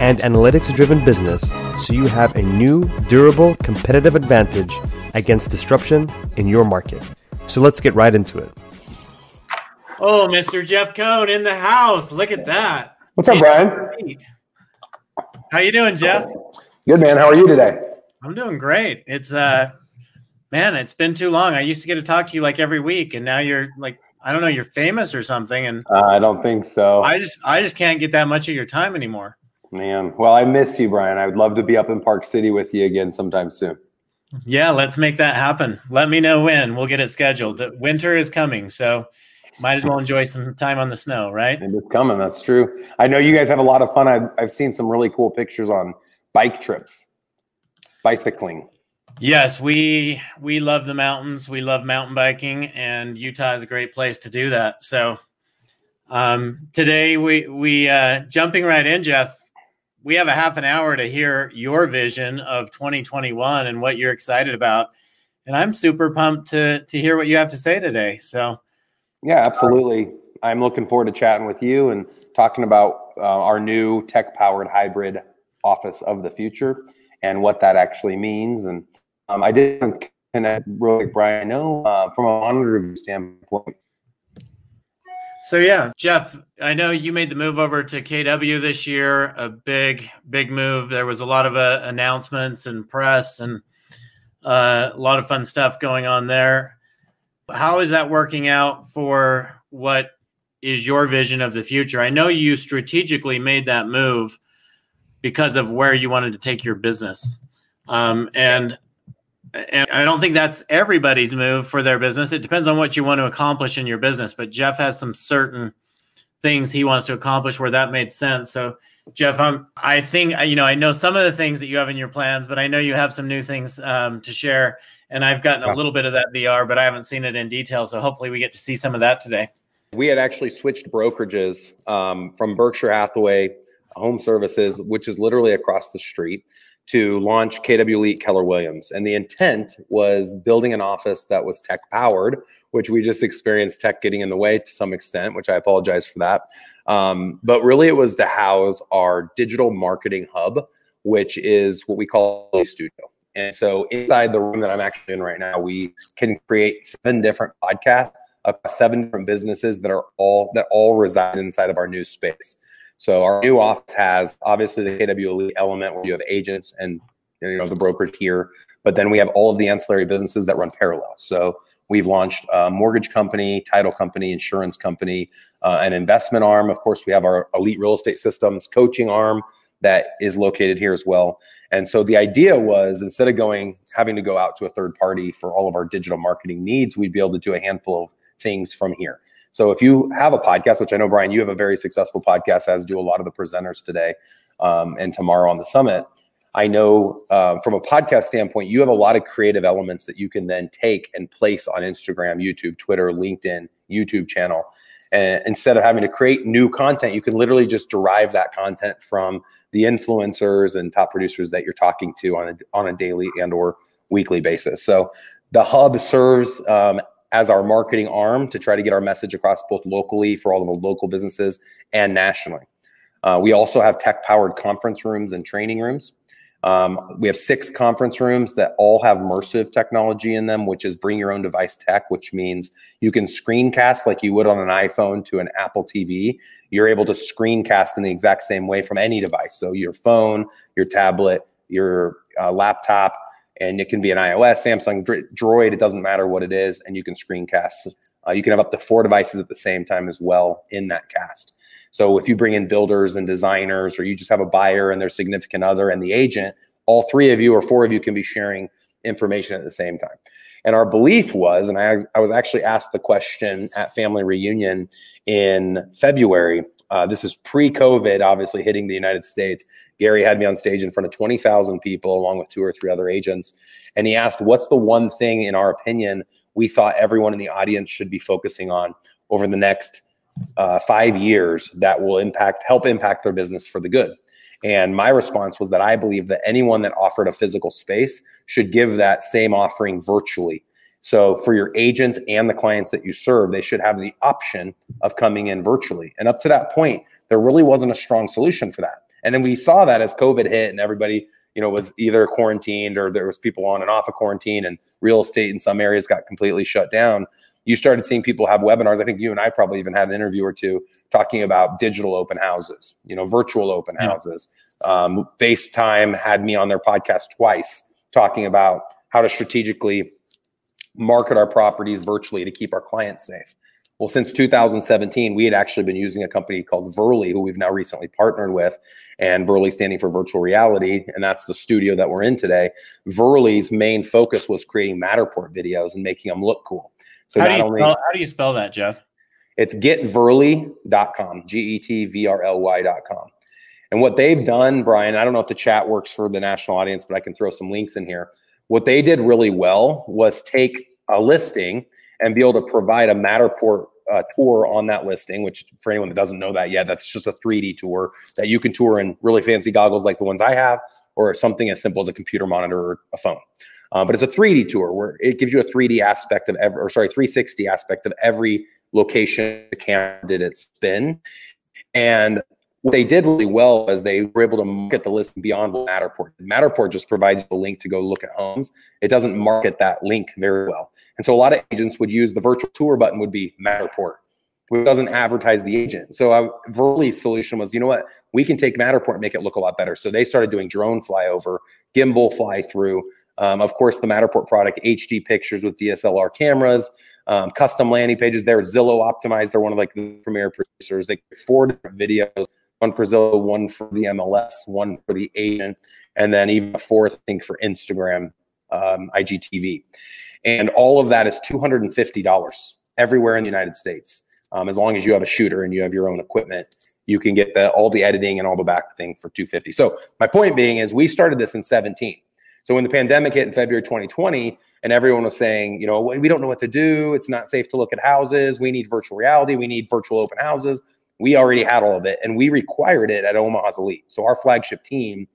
and analytics driven business so you have a new, durable, competitive advantage against disruption in your market. So let's get right into it. Oh, Mr. Jeff Cohn in the house. Look at that. What's up, Brian? How you doing, Jeff? Good, man. How are you today? I'm doing great. It's uh man, it's been too long. I used to get to talk to you like every week and now you're like I don't know, you're famous or something and uh, I don't think so. I just I just can't get that much of your time anymore. Man, well, I miss you, Brian. I would love to be up in Park City with you again sometime soon. Yeah, let's make that happen. Let me know when. We'll get it scheduled. Winter is coming, so might as well enjoy some time on the snow, right? It's coming. That's true. I know you guys have a lot of fun. I've, I've seen some really cool pictures on bike trips, bicycling. Yes, we we love the mountains. We love mountain biking, and Utah is a great place to do that. So um, today we we uh, jumping right in, Jeff we have a half an hour to hear your vision of 2021 and what you're excited about. And I'm super pumped to to hear what you have to say today. So, yeah, absolutely. I'm looking forward to chatting with you and talking about uh, our new tech powered hybrid office of the future and what that actually means. And um, I didn't connect really, Brian. I know uh, from a monitor standpoint, so yeah, Jeff, I know you made the move over to KW this year, a big, big move. There was a lot of uh, announcements and press and uh, a lot of fun stuff going on there. How is that working out for what is your vision of the future? I know you strategically made that move because of where you wanted to take your business. Um, and and I don't think that's everybody's move for their business. It depends on what you want to accomplish in your business. But Jeff has some certain things he wants to accomplish where that made sense. So, Jeff, I'm, I think you know I know some of the things that you have in your plans, but I know you have some new things um, to share. And I've gotten a little bit of that VR, but I haven't seen it in detail. So hopefully we get to see some of that today. We had actually switched brokerages um, from Berkshire Hathaway Home Services, which is literally across the street to launch KW Elite Keller Williams. And the intent was building an office that was tech powered, which we just experienced tech getting in the way to some extent, which I apologize for that. Um, but really, it was to house our digital marketing hub, which is what we call a studio. And so inside the room that I'm actually in right now, we can create seven different podcasts across seven different businesses that are all that all reside inside of our new space. So our new office has obviously the KW Elite element where you have agents and you know the brokerage here, but then we have all of the ancillary businesses that run parallel. So we've launched a mortgage company, title company, insurance company, uh, an investment arm. Of course, we have our Elite Real Estate Systems coaching arm that is located here as well. And so the idea was instead of going having to go out to a third party for all of our digital marketing needs, we'd be able to do a handful of things from here. So if you have a podcast, which I know Brian, you have a very successful podcast, as do a lot of the presenters today um, and tomorrow on the summit. I know uh, from a podcast standpoint, you have a lot of creative elements that you can then take and place on Instagram, YouTube, Twitter, LinkedIn, YouTube channel. And instead of having to create new content, you can literally just derive that content from the influencers and top producers that you're talking to on a, on a daily and or weekly basis. So the hub serves um, as our marketing arm to try to get our message across both locally for all of the local businesses and nationally. Uh, we also have tech powered conference rooms and training rooms. Um, we have six conference rooms that all have immersive technology in them, which is bring your own device tech, which means you can screencast like you would on an iPhone to an Apple TV. You're able to screencast in the exact same way from any device. So your phone, your tablet, your uh, laptop, and it can be an iOS, Samsung, Droid. It doesn't matter what it is, and you can screencast. Uh, you can have up to four devices at the same time as well in that cast. So if you bring in builders and designers, or you just have a buyer and their significant other and the agent, all three of you or four of you can be sharing information at the same time. And our belief was, and I, I was actually asked the question at family reunion in February. Uh, this is pre-COVID, obviously hitting the United States Gary had me on stage in front of 20,000 people, along with two or three other agents. And he asked, What's the one thing, in our opinion, we thought everyone in the audience should be focusing on over the next uh, five years that will impact, help impact their business for the good? And my response was that I believe that anyone that offered a physical space should give that same offering virtually. So for your agents and the clients that you serve, they should have the option of coming in virtually. And up to that point, there really wasn't a strong solution for that. And then we saw that as COVID hit and everybody, you know, was either quarantined or there was people on and off of quarantine and real estate in some areas got completely shut down. You started seeing people have webinars. I think you and I probably even had an interview or two talking about digital open houses, you know, virtual open houses. Um, FaceTime had me on their podcast twice talking about how to strategically market our properties virtually to keep our clients safe. Well, since 2017, we had actually been using a company called Verly, who we've now recently partnered with, and Verly standing for virtual reality, and that's the studio that we're in today. Verly's main focus was creating Matterport videos and making them look cool. So how not only spell, how do you spell that, Jeff? It's getvrly.com, G E T V R L Y.com. And what they've done, Brian, I don't know if the chat works for the national audience, but I can throw some links in here. What they did really well was take a listing and be able to provide a Matterport uh, tour on that listing, which for anyone that doesn't know that yet, that's just a 3D tour that you can tour in really fancy goggles like the ones I have, or something as simple as a computer monitor or a phone. Um, but it's a 3D tour where it gives you a 3D aspect of every, or sorry, 360 aspect of every location the camera did its spin. And what they did really well was they were able to market the list beyond Matterport. Matterport just provides a link to go look at homes. It doesn't market that link very well. And so a lot of agents would use the virtual tour button would be Matterport, which doesn't advertise the agent. So uh, Verly's solution was, you know what, we can take Matterport and make it look a lot better. So they started doing drone flyover, gimbal fly through. Um, of course, the Matterport product, HD pictures with DSLR cameras, um, custom landing pages. They're Zillow optimized. They're one of like the premier producers. They four different videos one for Zillow, one for the MLS, one for the agent, and then even a fourth, I think, for Instagram, um, IGTV. And all of that is $250 everywhere in the United States. Um, as long as you have a shooter and you have your own equipment, you can get the, all the editing and all the back thing for 250. So my point being is we started this in 17. So when the pandemic hit in February 2020, and everyone was saying, you know, we don't know what to do. It's not safe to look at houses. We need virtual reality. We need virtual open houses we already had all of it and we required it at Omaha's Elite. So our flagship team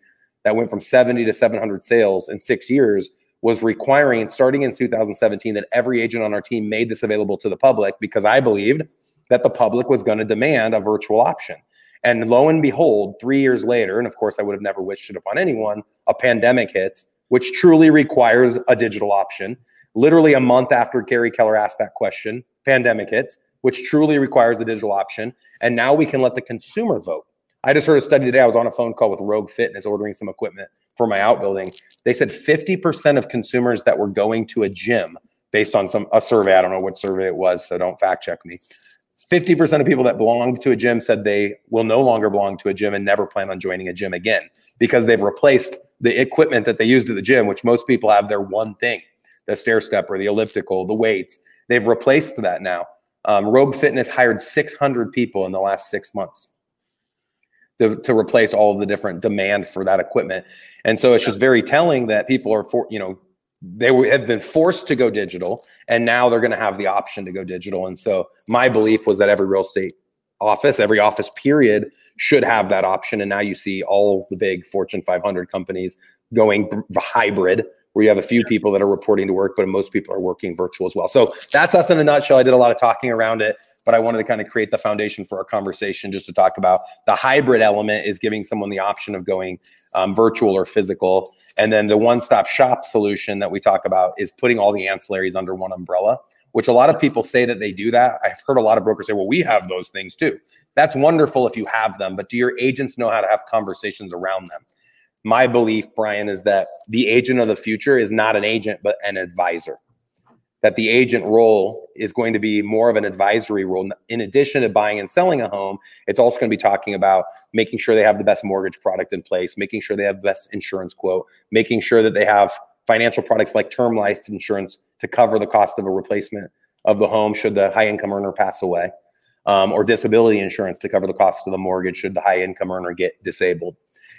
that went from 70 to 700 sales in six years was requiring, starting in 2017, that every agent on our team made this available to the public because I believed that the public was going to demand a virtual option. And lo and behold, three years later, and of course, I would have never wished it upon anyone, a pandemic hits, which truly requires a digital option. Literally a month after Gary Keller asked that question, pandemic hits which truly requires the digital option. And now we can let the consumer vote. I just heard a study today. I was on a phone call with Rogue Fitness ordering some equipment for my outbuilding. They said 50% of consumers that were going to a gym based on some a survey, I don't know what survey it was, so don't fact check me. 50% of people that belonged to a gym said they will no longer belong to a gym and never plan on joining a gym again because they've replaced the equipment that they used at the gym, which most people have their one thing, the stair step or the elliptical, the weights. They've replaced that now. Um, Rogue Fitness hired 600 people in the last six months to, to replace all of the different demand for that equipment. And so it's just very telling that people are for, you know, they have been forced to go digital and now they're going to have the option to go digital. And so my belief was that every real estate office, every office period should have that option. And now you see all the big Fortune 500 companies going hybrid where you have a few people that are reporting to work, but most people are working virtual as well. So that's us in a nutshell. I did a lot of talking around it, but I wanted to kind of create the foundation for our conversation just to talk about the hybrid element is giving someone the option of going um, virtual or physical. And then the one stop shop solution that we talk about is putting all the ancillaries under one umbrella, which a lot of people say that they do that. I've heard a lot of brokers say, well, we have those things too. That's wonderful if you have them, but do your agents know how to have conversations around them? My belief, Brian, is that the agent of the future is not an agent, but an advisor. That the agent role is going to be more of an advisory role. In addition to buying and selling a home, it's also going to be talking about making sure they have the best mortgage product in place, making sure they have the best insurance quote, making sure that they have financial products like term life insurance to cover the cost of a replacement of the home should the high income earner pass away, um, or disability insurance to cover the cost of the mortgage should the high income earner get disabled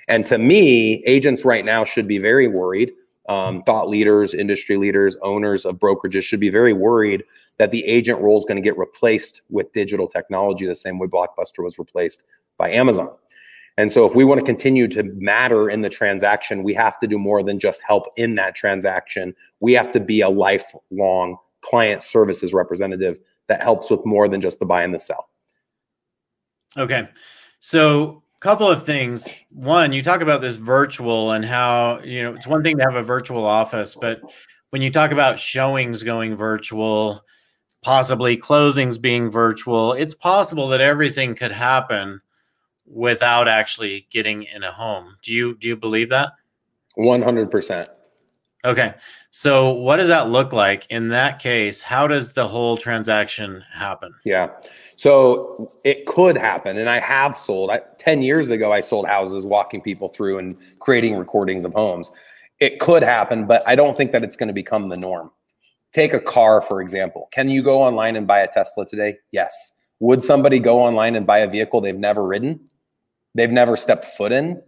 And to me, agents right now should be very worried. Um, thought leaders, industry leaders, owners of brokerages should be very worried that the agent role is going to get replaced with digital technology the same way Blockbuster was replaced by Amazon. And so, if we want to continue to matter in the transaction, we have to do more than just help in that transaction. We have to be a lifelong client services representative that helps with more than just the buy and the sell. Okay. So, couple of things. One, you talk about this virtual and how, you know, it's one thing to have a virtual office, but when you talk about showings going virtual, possibly closings being virtual, it's possible that everything could happen without actually getting in a home. Do you do you believe that? 100%. Okay. So what does that look like in that case? How does the whole transaction happen? Yeah. So it could happen and I have sold I, 10 years ago I sold houses walking people through and creating recordings of homes. It could happen, but I don't think that it's going to become the norm. Take a car for example. Can you go online and buy a Tesla today? Yes. Would somebody go online and buy a vehicle they've never ridden? they've never stepped foot in?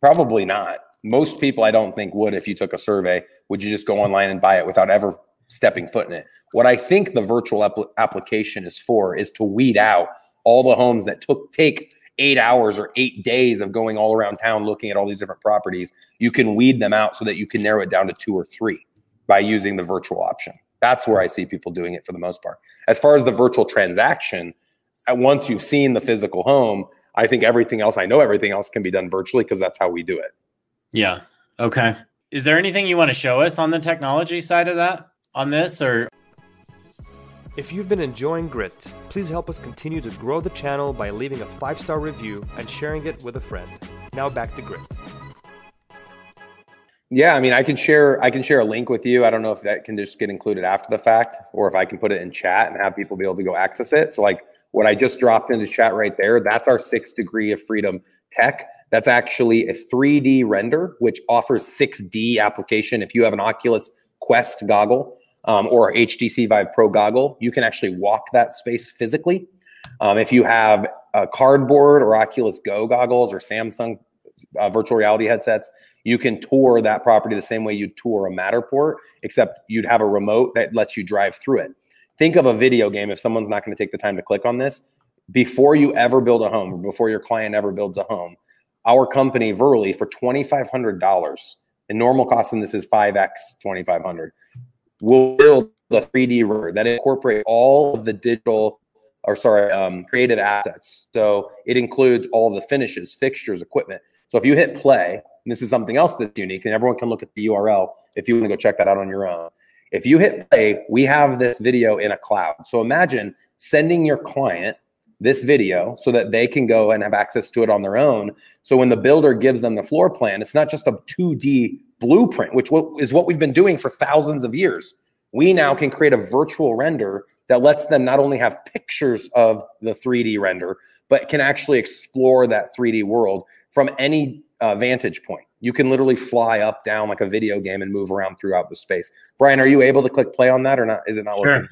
Probably not. Most people, I don't think, would if you took a survey. Would you just go online and buy it without ever stepping foot in it? What I think the virtual apl- application is for is to weed out all the homes that took take eight hours or eight days of going all around town looking at all these different properties. You can weed them out so that you can narrow it down to two or three by using the virtual option. That's where I see people doing it for the most part. As far as the virtual transaction, once you've seen the physical home, I think everything else, I know everything else can be done virtually because that's how we do it. Yeah. Okay. Is there anything you want to show us on the technology side of that on this or? If you've been enjoying Grit, please help us continue to grow the channel by leaving a five star review and sharing it with a friend. Now back to Grit. Yeah, I mean, I can share I can share a link with you. I don't know if that can just get included after the fact, or if I can put it in chat and have people be able to go access it. So, like, what I just dropped into chat right there, that's our six degree of freedom tech. That's actually a 3D render, which offers 6D application. If you have an Oculus Quest goggle um, or HTC Vive Pro goggle, you can actually walk that space physically. Um, if you have a cardboard or Oculus Go goggles or Samsung uh, virtual reality headsets, you can tour that property the same way you tour a Matterport, except you'd have a remote that lets you drive through it think of a video game if someone's not going to take the time to click on this before you ever build a home or before your client ever builds a home our company Verly for $2500 and normal cost in this is 5x twenty five hundred. We'll build a 3d render that incorporate all of the digital or sorry um, creative assets so it includes all the finishes fixtures equipment so if you hit play this is something else that's unique and everyone can look at the url if you want to go check that out on your own if you hit play, we have this video in a cloud. So imagine sending your client this video so that they can go and have access to it on their own. So when the builder gives them the floor plan, it's not just a 2D blueprint, which is what we've been doing for thousands of years. We now can create a virtual render that lets them not only have pictures of the 3D render, but can actually explore that 3D world from any uh, vantage point. You can literally fly up, down like a video game and move around throughout the space. Brian, are you able to click play on that or not? Is it not sure. working?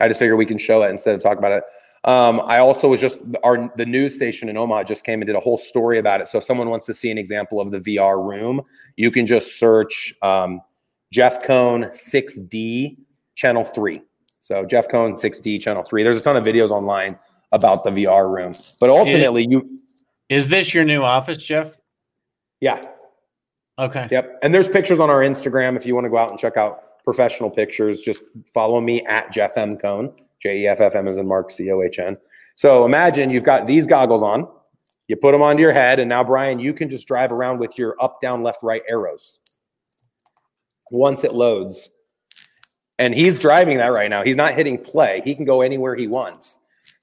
I just figured we can show it instead of talk about it. Um, I also was just our the news station in Omaha just came and did a whole story about it. So if someone wants to see an example of the VR room, you can just search um, Jeff Cohn 6D channel three. So Jeff Cohn 6D channel three. There's a ton of videos online about the VR room, but ultimately you is this your new office, Jeff? Yeah. Okay. Yep. And there's pictures on our Instagram if you want to go out and check out professional pictures. Just follow me at Jeff M. Cohn. J E F F M is in Mark C O H N. So imagine you've got these goggles on, you put them onto your head, and now, Brian, you can just drive around with your up, down, left, right arrows once it loads. And he's driving that right now. He's not hitting play, he can go anywhere he wants.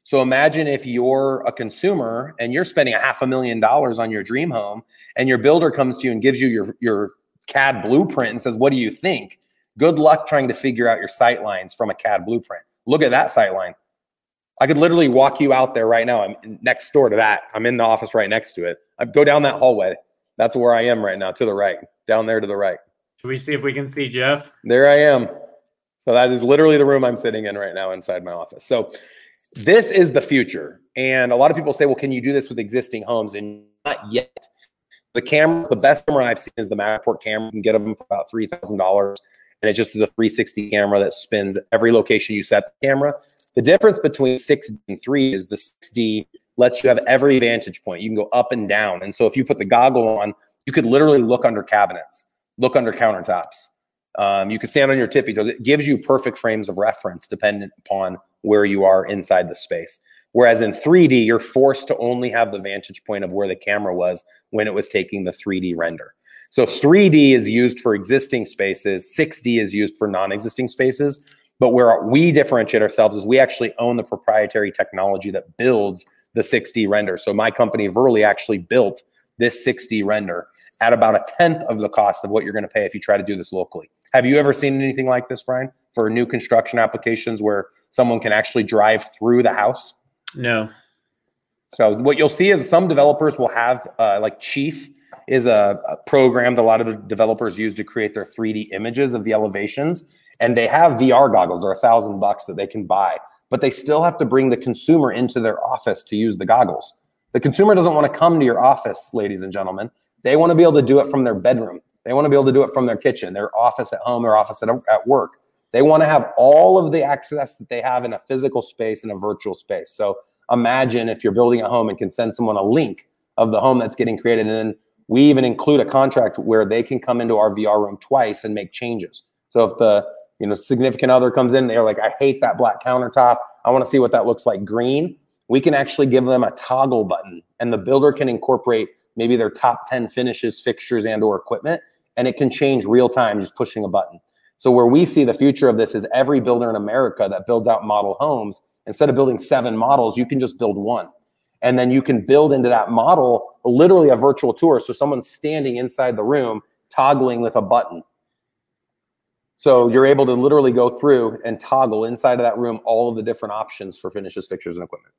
So imagine if you're a consumer and you're spending a half a million dollars on your dream home and your builder comes to you and gives you your, your CAD blueprint and says, What do you think? Good luck trying to figure out your sight lines from a CAD blueprint. Look at that sight line. I could literally walk you out there right now. I'm next door to that. I'm in the office right next to it. I go down that hallway. That's where I am right now, to the right, down there to the right. Should we see if we can see Jeff? There I am. So that is literally the room I'm sitting in right now inside my office. So this is the future. And a lot of people say, well, can you do this with existing homes? And not yet. The camera, the best camera I've seen is the Matterport camera. You can get them for about three thousand dollars, and it just is a 360 camera that spins every location you set the camera. The difference between 6D and 3 is the 6D lets you have every vantage point. You can go up and down, and so if you put the goggle on, you could literally look under cabinets, look under countertops. Um, you can stand on your tippy toes. It gives you perfect frames of reference dependent upon where you are inside the space. Whereas in 3D, you're forced to only have the vantage point of where the camera was when it was taking the 3D render. So 3D is used for existing spaces, 6D is used for non-existing spaces. But where we differentiate ourselves is we actually own the proprietary technology that builds the 6D render. So my company, Verly, actually built this 6D render at about a tenth of the cost of what you're going to pay if you try to do this locally. Have you ever seen anything like this, Brian, for new construction applications where someone can actually drive through the house? No. So what you'll see is some developers will have uh, like Chief is a, a, program that a lot of developers use to create their 3D images of the elevations, and they have VR goggles. They're a thousand bucks that they can buy, but they still have to bring the consumer into their office to use the goggles. The consumer doesn't want to come to your office, ladies and gentlemen. They want to be able to do it from their bedroom. They want to be able to do it from their kitchen, their office at home, their office at, at work. They want to have all of the access that they have in a physical space and a virtual space. So imagine if you're building a home and can send someone a link of the home that's getting created. And then we even include a contract where they can come into our VR room twice and make changes. So if the you know significant other comes in, they're like, I hate that black countertop. I want to see what that looks like green. We can actually give them a toggle button and the builder can incorporate maybe their top 10 finishes, fixtures, and or equipment, and it can change real time just pushing a button. So where we see the future of this is every builder in America that builds out model homes, instead of building seven models, you can just build one. And then you can build into that model literally a virtual tour. So someone's standing inside the room, toggling with a button. So you're able to literally go through and toggle inside of that room all of the different options for finishes, fixtures, and equipment.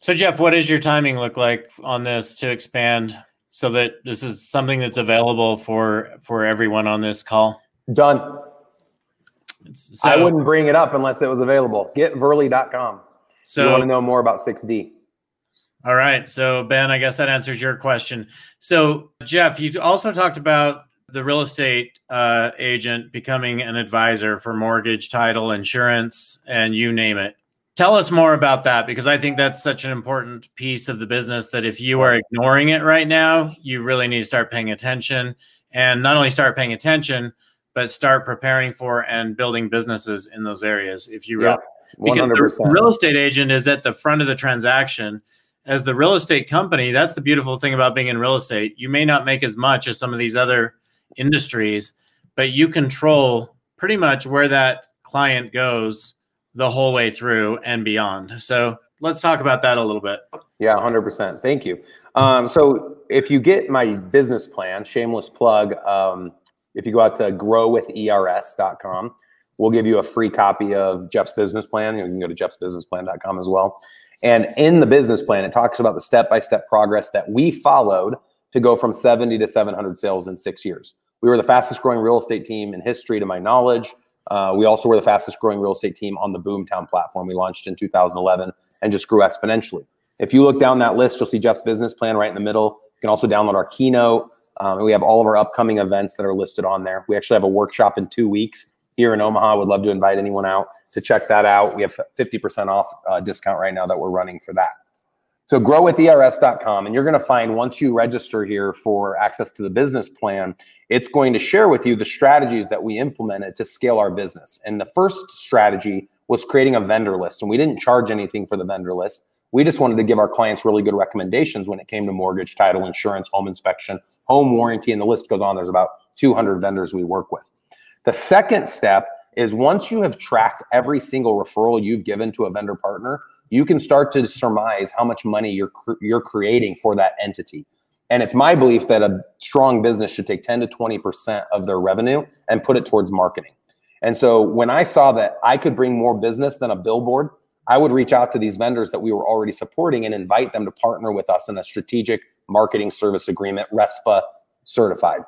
So Jeff, what does your timing look like on this to expand so that this is something that's available for for everyone on this call? Done. So, I wouldn't bring it up unless it was available. Getvrly.com. So you want to know more about 6D. All right. So Ben, I guess that answers your question. So Jeff, you also talked about the real estate uh, agent becoming an advisor for mortgage, title, insurance, and you name it. Tell us more about that because I think that's such an important piece of the business that if you are ignoring it right now, you really need to start paying attention and not only start paying attention, but start preparing for and building businesses in those areas. If you, yeah, because the real estate agent is at the front of the transaction. As the real estate company, that's the beautiful thing about being in real estate. You may not make as much as some of these other industries, but you control pretty much where that client goes the whole way through and beyond. So let's talk about that a little bit. Yeah, 100%. Thank you. Um, so if you get my business plan, shameless plug, um, if you go out to growwithers.com, we'll give you a free copy of Jeff's business plan. You can go to jeffsbusinessplan.com as well. And in the business plan, it talks about the step by step progress that we followed to go from 70 to 700 sales in six years. We were the fastest growing real estate team in history, to my knowledge. Uh, we also were the fastest growing real estate team on the Boomtown platform. We launched in 2011 and just grew exponentially. If you look down that list, you'll see Jeff's business plan right in the middle. You can also download our keynote. Um, we have all of our upcoming events that are listed on there. We actually have a workshop in two weeks here in Omaha. Would love to invite anyone out to check that out. We have 50% off uh, discount right now that we're running for that. So growwithers.com, and you're going to find once you register here for access to the business plan, it's going to share with you the strategies that we implemented to scale our business. And the first strategy was creating a vendor list, and we didn't charge anything for the vendor list. We just wanted to give our clients really good recommendations when it came to mortgage, title, insurance, home inspection, home warranty, and the list goes on. There's about 200 vendors we work with. The second step is once you have tracked every single referral you've given to a vendor partner, you can start to surmise how much money you're you're creating for that entity. And it's my belief that a strong business should take 10 to 20% of their revenue and put it towards marketing. And so when I saw that I could bring more business than a billboard, I would reach out to these vendors that we were already supporting and invite them to partner with us in a strategic marketing service agreement, RESPA certified.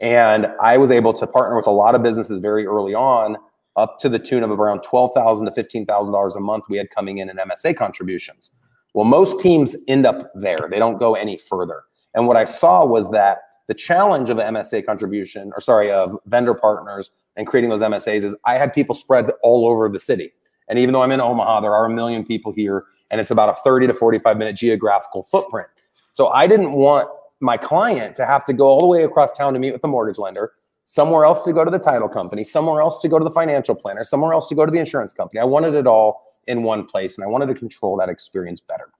And I was able to partner with a lot of businesses very early on up to the tune of around 12,000 to $15,000 a month we had coming in in MSA contributions. Well, most teams end up there. They don't go any further. And what I saw was that the challenge of MSA contribution, or sorry, of vendor partners and creating those MSAs is I had people spread all over the city. And even though I'm in Omaha, there are a million people here, and it's about a 30 to 45 minute geographical footprint. So I didn't want my client to have to go all the way across town to meet with the mortgage lender, somewhere else to go to the title company, somewhere else to go to the financial planner, somewhere else to go to the insurance company. I wanted it all in one place and I wanted to control that experience better.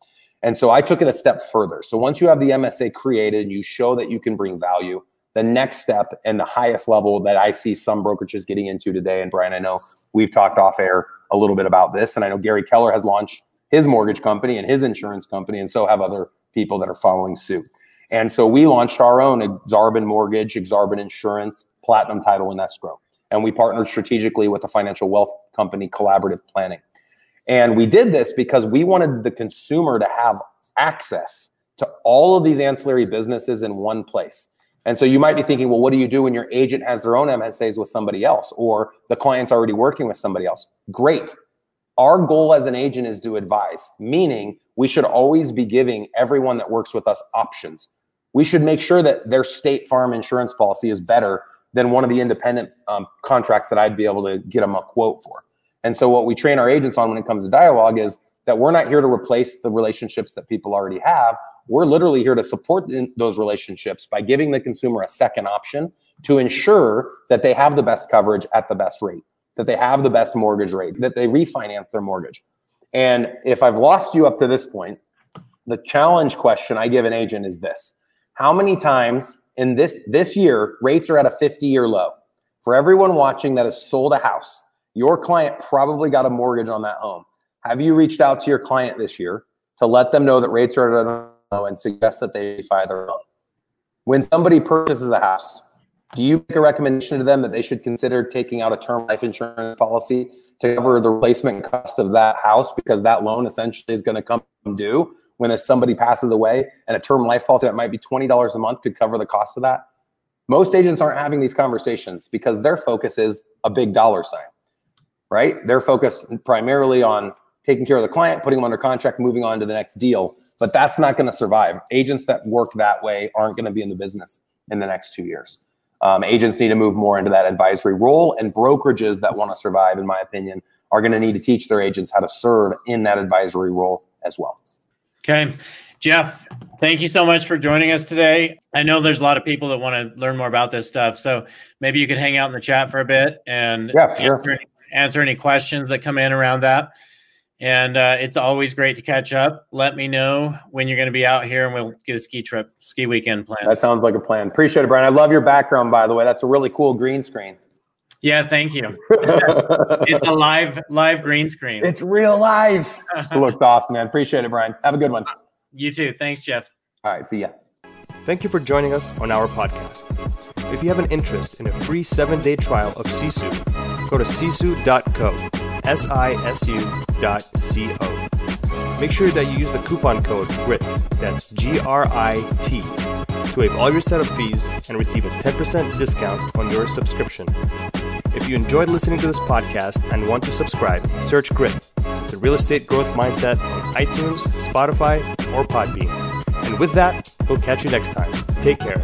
And so I took it a step further. So once you have the MSA created and you show that you can bring value, the next step and the highest level that I see some brokerages getting into today, and Brian, I know we've talked off air a little bit about this, and I know Gary Keller has launched his mortgage company and his insurance company, and so have other people that are following suit. And so we launched our own Exarban Mortgage, Exarban Insurance, Platinum Title, and Escrow. And we partnered strategically with the financial wealth company Collaborative Planning. And we did this because we wanted the consumer to have access to all of these ancillary businesses in one place. And so you might be thinking, well, what do you do when your agent has their own MSAs with somebody else or the client's already working with somebody else? Great. Our goal as an agent is to advise, meaning we should always be giving everyone that works with us options. We should make sure that their state farm insurance policy is better than one of the independent um, contracts that I'd be able to get them a quote for. And so what we train our agents on when it comes to dialogue is that we're not here to replace the relationships that people already have. We're literally here to support those relationships by giving the consumer a second option to ensure that they have the best coverage at the best rate, that they have the best mortgage rate, that they refinance their mortgage. And if I've lost you up to this point, the challenge question I give an agent is this. How many times in this this year rates are at a 50 year low? For everyone watching that has sold a house, your client probably got a mortgage on that home. Have you reached out to your client this year to let them know that rates are at a low and suggest that they refi their loan? When somebody purchases a house, do you make a recommendation to them that they should consider taking out a term life insurance policy to cover the replacement cost of that house because that loan essentially is going to come due when somebody passes away and a term life policy that might be $20 a month could cover the cost of that? Most agents aren't having these conversations because their focus is a big dollar sign right? They're focused primarily on taking care of the client, putting them under contract, moving on to the next deal. But that's not going to survive. Agents that work that way aren't going to be in the business in the next two years. Um, agents need to move more into that advisory role, and brokerages that want to survive, in my opinion, are going to need to teach their agents how to serve in that advisory role as well. Okay. Jeff, thank you so much for joining us today. I know there's a lot of people that want to learn more about this stuff. So maybe you could hang out in the chat for a bit and yeah, sure. answer, answer any questions that come in around that. And uh, it's always great to catch up. Let me know when you're going to be out here and we'll get a ski trip, ski weekend plan. That sounds like a plan. Appreciate it, Brian. I love your background, by the way. That's a really cool green screen. Yeah, thank you. it's a live live green screen. It's real life. it looks awesome, man. Appreciate it, Brian. Have a good one. You too. Thanks, Jeff. All right, see ya. Thank you for joining us on our podcast. If you have an interest in a free seven day trial of Sisu, go to sisu.co, S I S U dot C O. Make sure that you use the coupon code GRIT, that's G R I T, to waive all your setup fees and receive a 10% discount on your subscription. If you enjoyed listening to this podcast and want to subscribe, search GRIT, the real estate growth mindset on iTunes, Spotify, or Podbean. And with that, we'll catch you next time. Take care.